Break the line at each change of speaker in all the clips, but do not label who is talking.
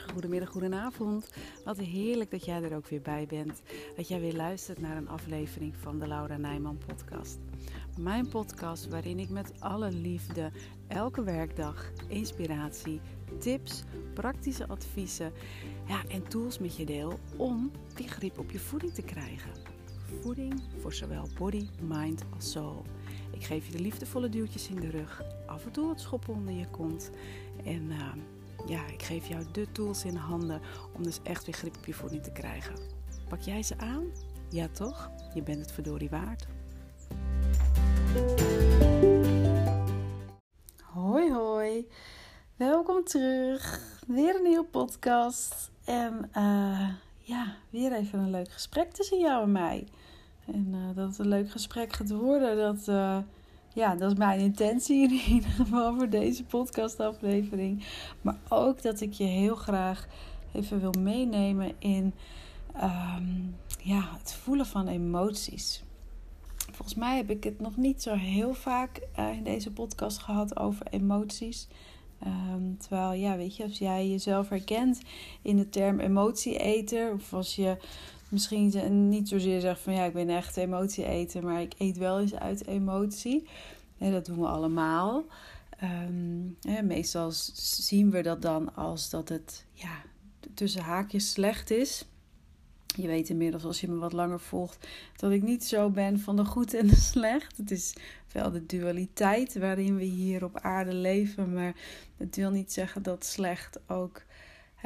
goedemiddag, goedenavond. Wat heerlijk dat jij er ook weer bij bent. Dat jij weer luistert naar een aflevering van de Laura Nijman podcast. Mijn podcast waarin ik met alle liefde elke werkdag inspiratie, tips, praktische adviezen ja, en tools met je deel om die grip op je voeding te krijgen. Voeding voor zowel body, mind als soul. Ik geef je de liefdevolle duwtjes in de rug, af en toe wat schoppen onder je kont en... Uh, ja, ik geef jou de tools in handen om dus echt weer grip op je voeding te krijgen. Pak jij ze aan? Ja toch? Je bent het verdorie waard. Hoi hoi, welkom terug. Weer een nieuwe podcast. En uh, ja, weer even een leuk gesprek tussen jou en mij. En uh, dat het een leuk gesprek gaat worden, dat... Uh, ja, dat is mijn intentie in ieder geval voor deze podcastaflevering. Maar ook dat ik je heel graag even wil meenemen in um, ja, het voelen van emoties. Volgens mij heb ik het nog niet zo heel vaak uh, in deze podcast gehad over emoties. Um, terwijl, ja, weet je, als jij jezelf herkent in de term emotieeter, of als je misschien niet zozeer zegt van ja, ik ben echt emotie eten, maar ik eet wel eens uit emotie. dat doen we allemaal. Um, meestal zien we dat dan als dat het ja, tussen haakjes slecht is. Je weet inmiddels, als je me wat langer volgt, dat ik niet zo ben van de goed en de slecht. Het is wel de dualiteit waarin we hier op aarde leven. Maar dat wil niet zeggen dat slecht ook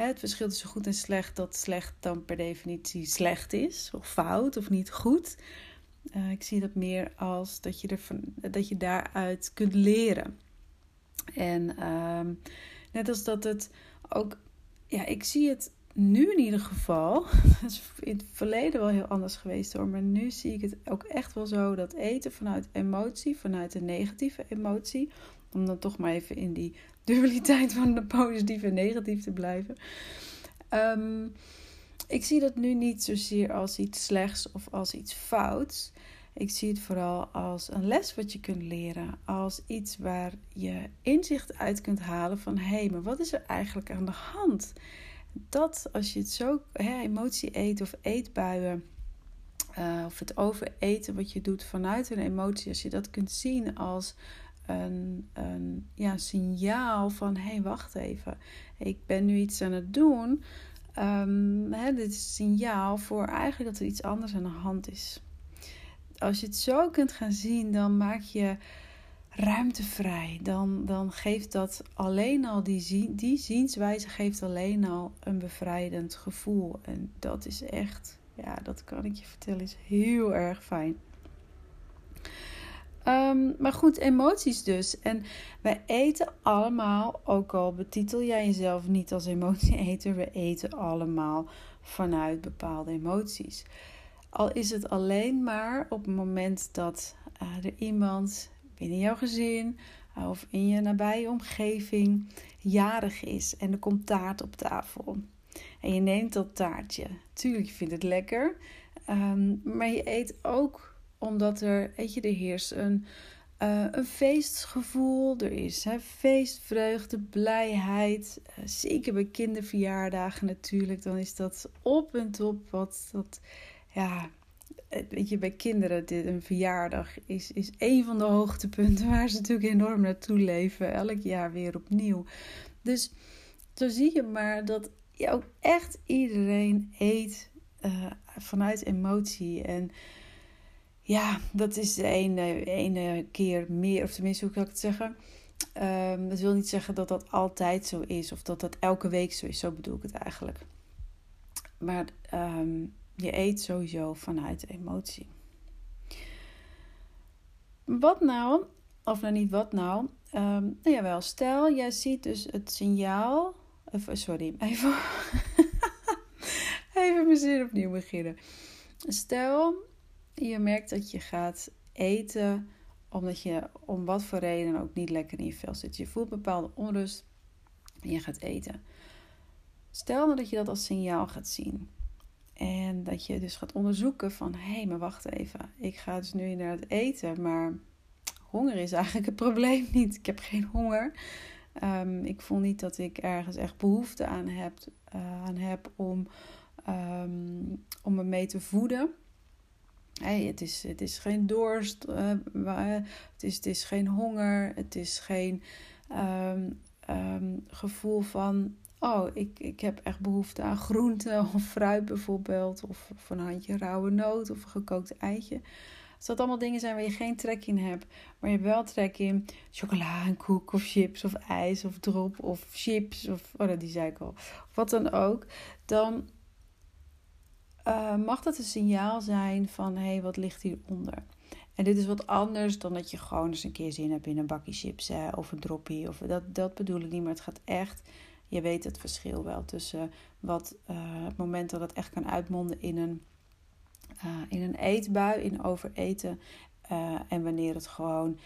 het verschil tussen goed en slecht, dat slecht dan per definitie slecht is, of fout, of niet goed. Uh, ik zie dat meer als dat je, er dat je daaruit kunt leren. En uh, net als dat het ook, ja, ik zie het nu in ieder geval, dat is in het verleden wel heel anders geweest hoor, maar nu zie ik het ook echt wel zo dat eten vanuit emotie, vanuit een negatieve emotie, om dan toch maar even in die dualiteit van de positief en negatief te blijven. Um, ik zie dat nu niet zozeer als iets slechts of als iets fouts. Ik zie het vooral als een les wat je kunt leren. Als iets waar je inzicht uit kunt halen van hé, hey, maar wat is er eigenlijk aan de hand? Dat als je het zo, hè, emotie eet of eetbuien, uh, of het overeten wat je doet vanuit een emotie, als je dat kunt zien als een, ja, signaal van: hé, hey, wacht even, ik ben nu iets aan het doen. Um, hè, dit is een signaal voor eigenlijk dat er iets anders aan de hand is. Als je het zo kunt gaan zien, dan maak je ruimte vrij. Dan, dan geeft dat alleen al, die, die zienswijze geeft alleen al een bevrijdend gevoel. En dat is echt, ja, dat kan ik je vertellen, is heel erg fijn. Um, maar goed, emoties dus. En wij eten allemaal, ook al betitel jij jezelf niet als emotieeter, we eten allemaal vanuit bepaalde emoties. Al is het alleen maar op het moment dat uh, er iemand binnen jouw gezin uh, of in je nabije omgeving jarig is en er komt taart op tafel. En je neemt dat taartje. Tuurlijk, je vindt het lekker. Um, maar je eet ook omdat er, weet je, er heerst een, uh, een feestgevoel. Er is hè, feestvreugde, blijheid. Uh, zeker bij kinderverjaardagen natuurlijk. Dan is dat op en top wat dat, ja, eh, weet je, bij kinderen, dit, een verjaardag is, is een van de hoogtepunten waar ze natuurlijk enorm naartoe leven. Elk jaar weer opnieuw. Dus zo zie je maar dat ja, ook echt iedereen eet vanuit emotie. En ja, dat is de ene, keer meer, of tenminste, hoe kan ik het zeggen? Um, dat wil niet zeggen dat dat altijd zo is, of dat dat elke week zo is. Zo bedoel ik het eigenlijk. Maar um, je eet sowieso vanuit emotie. Wat nou, of nou niet wat nou? Um, nou jawel, stel jij ziet dus het signaal. Sorry, even. even mijn zin opnieuw beginnen. Stel, je merkt dat je gaat eten omdat je om wat voor reden ook niet lekker in je vel zit. Je voelt bepaalde onrust en je gaat eten. Stel nou dat je dat als signaal gaat zien. En dat je dus gaat onderzoeken van... hé, hey, maar wacht even. Ik ga dus nu naar het eten, maar honger is eigenlijk het probleem niet. Ik heb geen honger. Ehm, ik voel niet dat ik ergens echt behoefte aan heb, uh, aan heb om, um, om me mee te voeden. Hey, het, is, het is geen dorst, uh, het, is, het is geen honger, het is geen um, gevoel van oh, ik, ik heb echt behoefte aan groente of fruit bijvoorbeeld. Of, of een handje rauwe noot of een gekookt eitje. Als dat allemaal dingen zijn waar je geen trek in hebt, maar je hebt wel trek in chocola en koek of chips of ijs of drop of chips of, oh die zei ik al, of wat dan ook, dan uh, mag dat een signaal zijn van hé, hey, wat ligt hieronder? En dit is wat anders dan dat je gewoon eens een keer zin hebt in een bakje chips of een droppie. Of dat, dat bedoel ik niet, maar het gaat echt je weet het verschil wel tussen wat, uh, het moment dat het echt kan uitmonden in een, uh, in een eetbui, in overeten. En wanneer het gewoon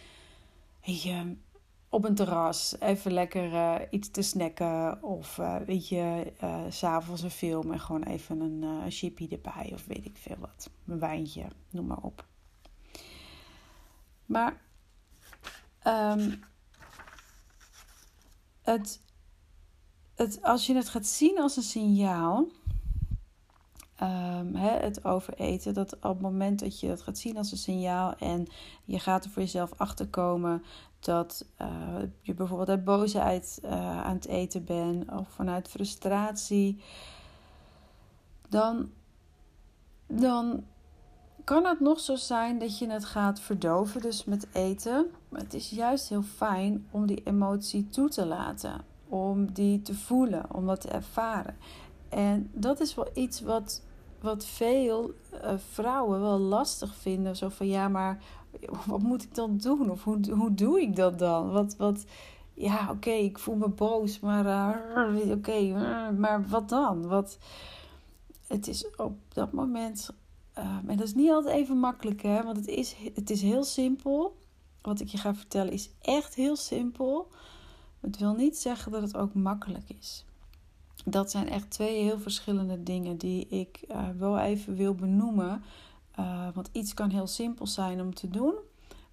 op een terras even lekker iets te snacken. Of weet je, s s'avonds een film en gewoon even een, een chippy erbij. Of weet ik veel wat. Een wijntje, noem maar op. Maar um, het het, als je het gaat zien als een signaal, um, hè, het overeten, dat op het moment dat je het gaat zien als een signaal en je gaat er voor jezelf achter komen dat uh, je bijvoorbeeld uit boosheid uh, aan het eten bent of vanuit frustratie, dan, dan kan het nog zo zijn dat je het gaat verdoven, dus met eten. Maar het is juist heel fijn om die emotie toe te laten om die te voelen, om dat te ervaren. En dat is wel iets wat, wat veel uh, vrouwen wel lastig vinden. Zo van ja, maar wat moet ik dan doen? Of hoe, hoe doe ik dat dan? Wat, wat, ja, oké, ik voel me boos, maar uh, oké, uh, maar wat dan? Wat, het is op dat moment, en dat is niet altijd even makkelijk, hè? Want het is, het is heel simpel. Wat ik je ga vertellen is echt heel simpel. Het wil niet zeggen dat het ook makkelijk is. Dat zijn echt twee heel verschillende dingen die ik uh, wel even wil benoemen. Uh, want iets kan heel simpel zijn om te doen.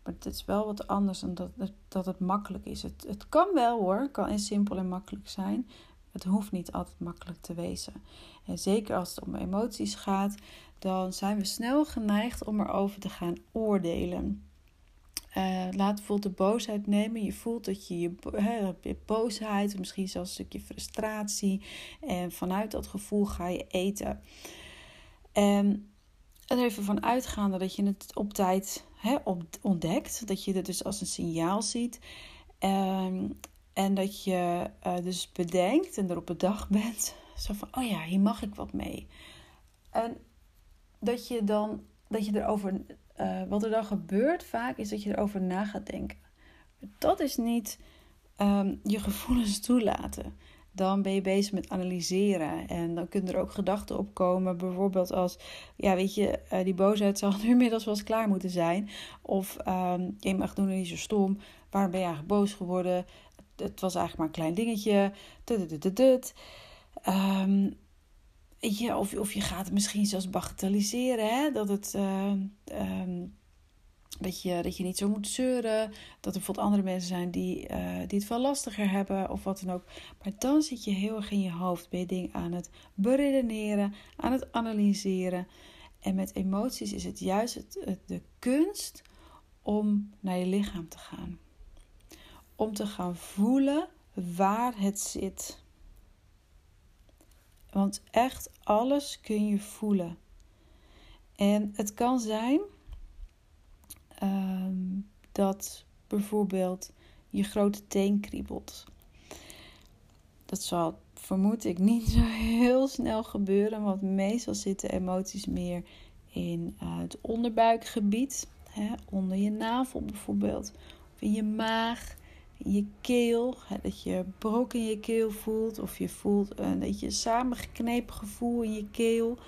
Maar het is wel wat anders dan dat, het, dat het makkelijk is. Het, het kan wel hoor, het kan simpel en makkelijk zijn. Het hoeft niet altijd makkelijk te wezen. En zeker als het om emoties gaat, dan zijn we snel geneigd om erover te gaan oordelen. Uh, laat bijvoorbeeld de boosheid nemen. Je voelt dat je je, je boosheid, misschien zelfs een stukje frustratie. En vanuit dat gevoel ga je eten. En even van uitgaande dat je het op tijd ontdekt. Dat je het dus als een signaal ziet. Um, en dat je uh, dus bedenkt en erop bedacht bent. Zo van, oh ja, hier mag ik wat mee. En dat je dan, dat je erover uh, wat er dan gebeurt vaak is dat je erover na gaat denken. Dat is niet um, je gevoelens toelaten. Dan ben je bezig met analyseren. En dan kunnen er ook gedachten opkomen. Bijvoorbeeld als, ja weet je, uh, die boosheid zal nu inmiddels wel eens klaar moeten zijn. Of um, je mag doen niet zo stom. Waarom ben je eigenlijk boos geworden? Het was eigenlijk maar een klein dingetje. Um, of, of je gaat het misschien zelfs bagatelliseren. Hè? Dat, het, uh, um, dat, je, dat je niet zo moet zeuren. Dat er bijvoorbeeld andere mensen zijn die, uh, die het veel lastiger hebben. Of wat dan ook. Maar dan zit je heel erg in je hoofd. Ben je dingen aan het beredeneren. Aan het analyseren. En met emoties is het juist het, de kunst om naar je lichaam te gaan. Om te gaan voelen waar het zit. Want echt alles kun je voelen. En het kan zijn um, dat bijvoorbeeld je grote teen kriebelt. Dat zal vermoed ik niet zo heel snel gebeuren, want meestal zitten emoties meer in uh, het onderbuikgebied, hè, onder je navel bijvoorbeeld, of in je maag je keel, dat je brok in je keel voelt, of je voelt een beetje samengeknepen gevoel in je keel,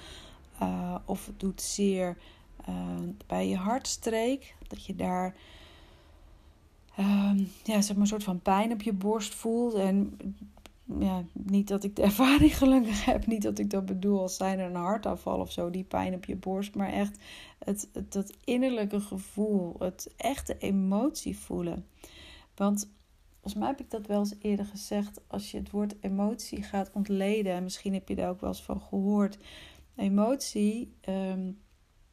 uh, of het doet zeer uh, bij je hartstreek, dat je daar uh, ja, zeg maar een soort van pijn op je borst voelt. En ja, niet dat ik de ervaring gelukkig heb, niet dat ik dat bedoel als zijn er een hartaanval of zo, die pijn op je borst, maar echt het, dat innerlijke gevoel, het echte emotie voelen. Want volgens mij heb ik dat wel eens eerder gezegd. Als je het woord emotie gaat ontleden, en misschien heb je daar ook wel eens van gehoord. Emotie, um,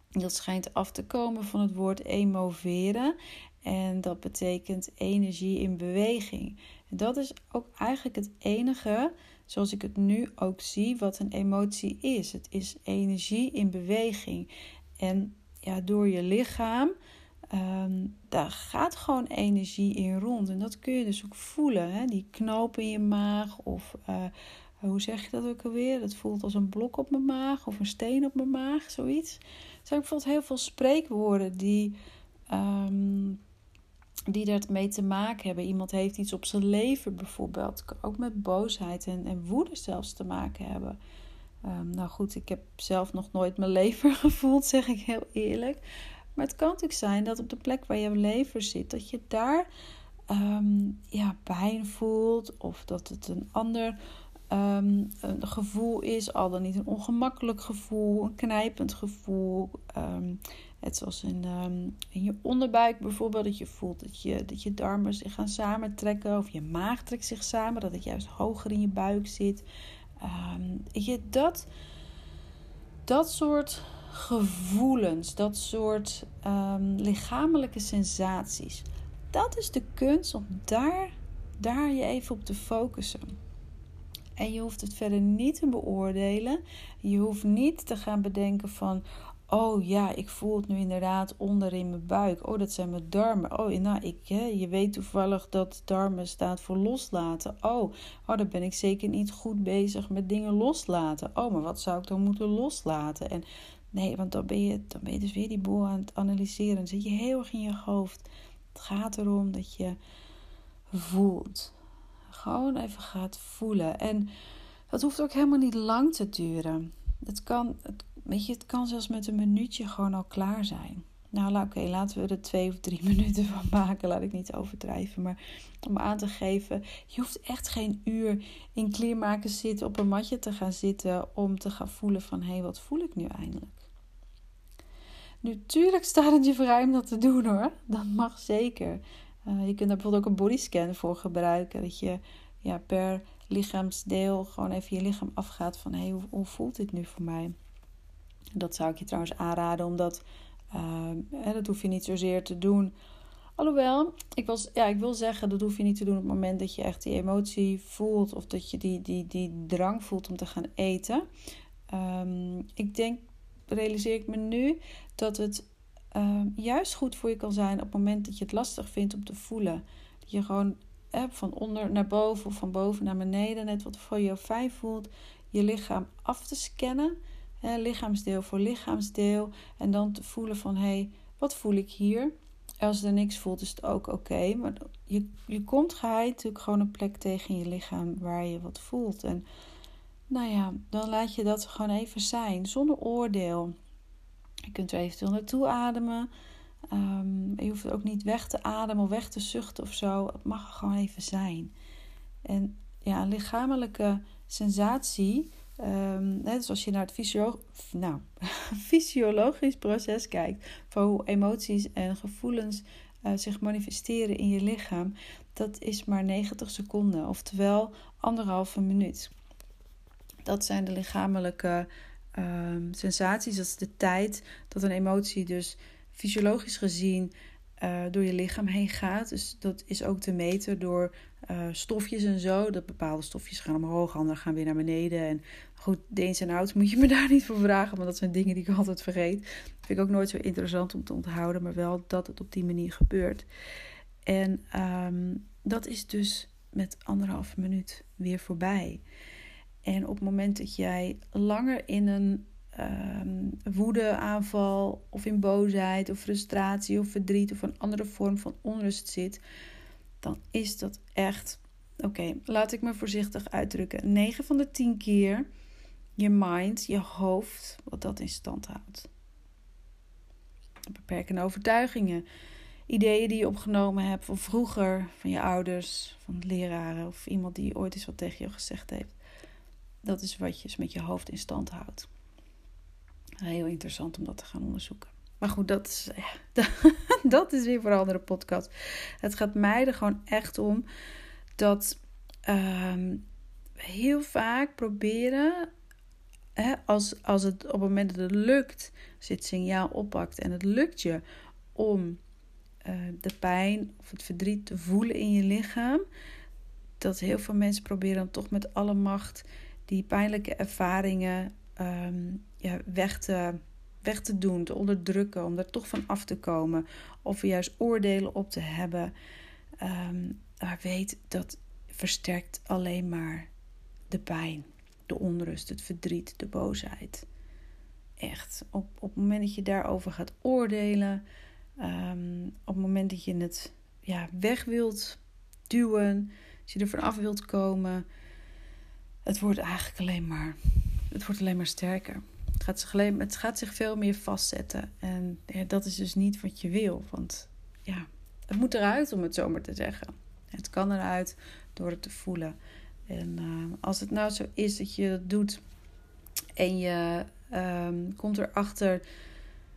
dat schijnt af te komen van het woord emoveren. En dat betekent energie in beweging. En dat is ook eigenlijk het enige, zoals ik het nu ook zie, wat een emotie is. Het is energie in beweging. En ja, door je lichaam, um, daar gaat gewoon energie in rond. En dat kun je dus ook voelen. Hè? Die knoop in je maag of... Uh, hoe zeg je dat ook alweer? Het voelt als een blok op mijn maag of een steen op mijn maag, zoiets. Er zijn bijvoorbeeld heel veel spreekwoorden die um, die daarmee te maken hebben. Iemand heeft iets op zijn lever bijvoorbeeld. Ook met boosheid en, en woede zelfs te maken hebben. Um, nou goed, ik heb zelf nog nooit mijn lever gevoeld, zeg ik heel eerlijk. Maar het kan natuurlijk zijn dat op de plek waar je lever zit, dat je daar um, ja, pijn voelt. Of dat het een ander um, een gevoel is, al dan niet een ongemakkelijk gevoel, een knijpend gevoel. Net zoals in, ehm, in je onderbuik bijvoorbeeld, dat je voelt dat je, dat je darmen zich gaan samentrekken. Of je maag trekt zich samen, dat het juist hoger in je buik zit. Um, je, dat, dat soort gevoelens, dat soort um, lichamelijke sensaties. Dat is de kunst om daar, daar je even op te focussen. En je hoeft het verder niet te beoordelen. Je hoeft niet te gaan bedenken van, Oh ja, ik voel het nu inderdaad onder in mijn buik. Oh, dat zijn mijn darmen. Oh, nou, ik, je weet toevallig dat darmen staat voor loslaten. Oh, oh, dan ben ik zeker niet goed bezig met dingen loslaten. Oh, maar wat zou ik dan moeten loslaten? En nee, want dan ben je, dan ben je dus weer die boel aan het analyseren. Dan zit je heel erg in je hoofd. Het gaat erom dat je voelt. Gewoon even gaat voelen. En dat hoeft ook helemaal niet lang te duren. Het kan, het Weet je, het kan zelfs met een minuutje gewoon al klaar zijn. Nou, oké, laten we er twee of drie minuten van maken. Laat ik niet overdrijven. Maar om aan te geven, je hoeft echt geen uur in kleermaken zitten, op een matje te gaan zitten. om te gaan voelen van hé, hey, wat voel ik nu eindelijk? Natuurlijk staat het je vrij om dat te doen hoor. Dat mag zeker. Uh, je kunt daar bijvoorbeeld ook een bodyscan voor gebruiken. Dat je ja, per lichaamsdeel gewoon even je lichaam afgaat van hé, hey, hoe, voelt dit nu voor mij? Dat zou ik je trouwens aanraden, omdat uh, dat hoef je niet zozeer te doen. Alhoewel, ik, was, ja, ik wil zeggen, dat hoef je niet te doen op het moment dat je echt die emotie voelt of dat je die, die, die drang voelt om te gaan eten. Um, ik denk, realiseer ik me nu, dat het um, juist goed voor je kan zijn op het moment dat je het lastig vindt om te voelen. Dat je gewoon van onder naar boven of van boven naar beneden, net wat voor jou fijn voelt, je lichaam af te scannen lichaamsdeel voor lichaamsdeel. En dan te voelen van hé, hey, wat voel ik hier? Als er niks voelt, is het ook oké. Maar je, je komt geheid natuurlijk gewoon een plek tegen in je lichaam waar je wat voelt. En nou ja, dan laat je dat gewoon even zijn, zonder oordeel. Je kunt er eventueel naartoe ademen. Um, je hoeft ook niet weg te ademen of weg te zuchten of zo. Het mag gewoon even zijn. En ja, een lichamelijke sensatie Um, dus als je naar het nou, fysiologisch proces kijkt van hoe emoties en gevoelens uh, zich manifesteren in je lichaam, dat is maar 90 seconden, oftewel anderhalve minuut. Dat zijn de lichamelijke um, sensaties, dat is de tijd dat een emotie dus fysiologisch gezien uh, door je lichaam heen gaat. Dus dat is ook te meten door uh, stofjes en zo. Dat bepaalde stofjes gaan omhoog, andere gaan weer naar beneden. En goed, de ins en outs moet je me daar niet voor vragen, want dat zijn dingen die ik altijd vergeet. Dat vind ik ook nooit zo interessant om te onthouden, maar wel dat het op die manier gebeurt. En um, dat is dus met anderhalve minuut weer voorbij. En op het moment dat jij langer in een um, woedeaanval of in boosheid of frustratie of verdriet of een andere vorm van onrust zit, dan is dat echt, oké, laat ik me voorzichtig uitdrukken, 9 van de 10 keer je mind, je hoofd, wat dat in stand houdt. Beperkende overtuigingen, ideeën die je opgenomen hebt van vroeger, van je ouders, van leraren of iemand die ooit eens wat tegen je gezegd heeft. Dat is wat je met je hoofd in stand houdt. Heel interessant om dat te gaan onderzoeken. maar goed, dat is, ja, dat is weer voor een andere podcast. Het gaat mij er gewoon echt om dat um, heel vaak proberen, hè, als, als het op het moment dat het lukt, als het signaal oppakt en het lukt je om uh, de pijn of het verdriet te voelen in je lichaam, dat heel veel mensen proberen dan toch met alle macht die pijnlijke ervaringen um, ja, weg, te, weg te doen, te onderdrukken, om er toch van af te komen. Of juist oordelen op te hebben. Um, maar weet dat versterkt alleen maar de pijn, de onrust, het verdriet, de boosheid. Echt, op, op het moment dat je daarover gaat oordelen, um, op het moment dat je het ja, weg wilt duwen, als je er vanaf wilt komen, het wordt eigenlijk alleen maar, het wordt alleen maar sterker. Het gaat zich, alleen, het gaat zich veel meer vastzetten. En ja, dat is dus niet wat je wil. Want ja, het moet eruit om het zomaar te zeggen. Het kan eruit door het te voelen. En uh, als het nou zo is dat je dat doet en je um, komt erachter,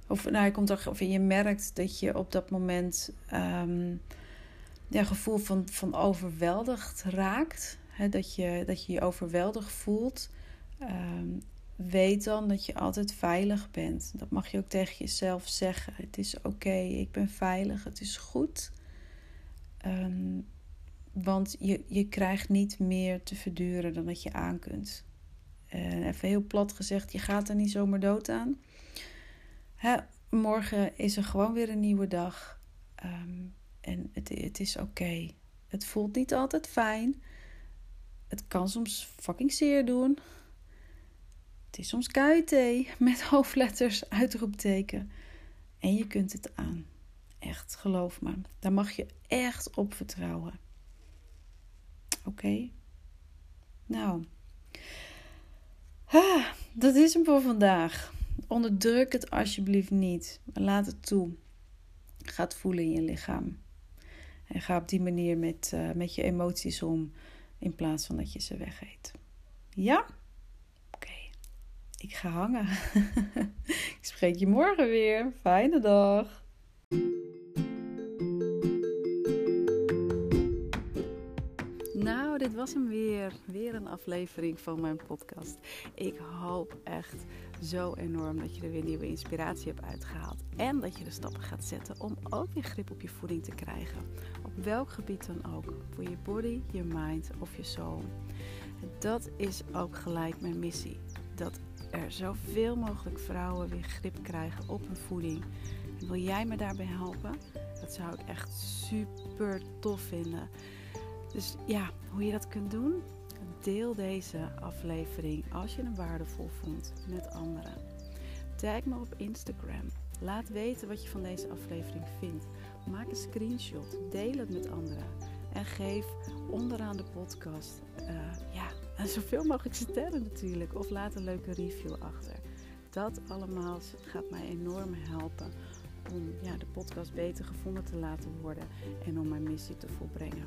of nou, je komt er, of je merkt dat je op dat moment um, ja, gevoel van, van overweldigd raakt. Dat, je, dat je je overweldigd voelt. Um, weet dan dat je altijd veilig bent. Dat mag je ook tegen jezelf zeggen. Het is oké, ik ben veilig, het is goed. Um, want je, je krijgt niet meer te verduren dan dat je aan kunt. En even heel plat gezegd, je gaat er niet zomaar dood aan. Hè, morgen is er gewoon weer een nieuwe dag. Um, en het, het is oké. Het voelt niet altijd fijn. Het kan soms fucking zeer doen. Het is soms KUT met hoofdletters, uitroepteken. En je kunt het aan. Echt, geloof me. Daar mag je echt op vertrouwen. Oké? Nou. Dat is hem voor vandaag. Onderdruk het alsjeblieft niet. Laat het toe. Ga het voelen in je lichaam. En ga op die manier met, uh, met je emoties om. In plaats van dat je ze wegeet. Ja? Oké. Ik ga hangen. Ik spreek je morgen weer. Fijne dag. Dit was hem weer. Weer een aflevering van mijn podcast. Ik hoop echt zo enorm dat je er weer nieuwe inspiratie hebt uitgehaald. En dat je de stappen gaat zetten om ook weer grip op je voeding te krijgen. Op welk gebied dan ook. Voor je body, je mind of je soul. Dat is ook gelijk mijn missie. Dat er zoveel mogelijk vrouwen weer grip krijgen op hun voeding. En wil jij me daarbij helpen? Dat zou ik echt super tof vinden. Dus ja, hoe je dat kunt doen? Deel deze aflevering als je hem waardevol vond met anderen. Tag me op Instagram. Laat weten wat je van deze aflevering vindt. Maak een screenshot. Deel het met anderen. En geef onderaan de podcast uh, ja, zoveel mogelijk sterren natuurlijk. Of laat een leuke review achter. Dat allemaal gaat mij enorm helpen om ja, de podcast beter gevonden te laten worden en om mijn missie te volbrengen.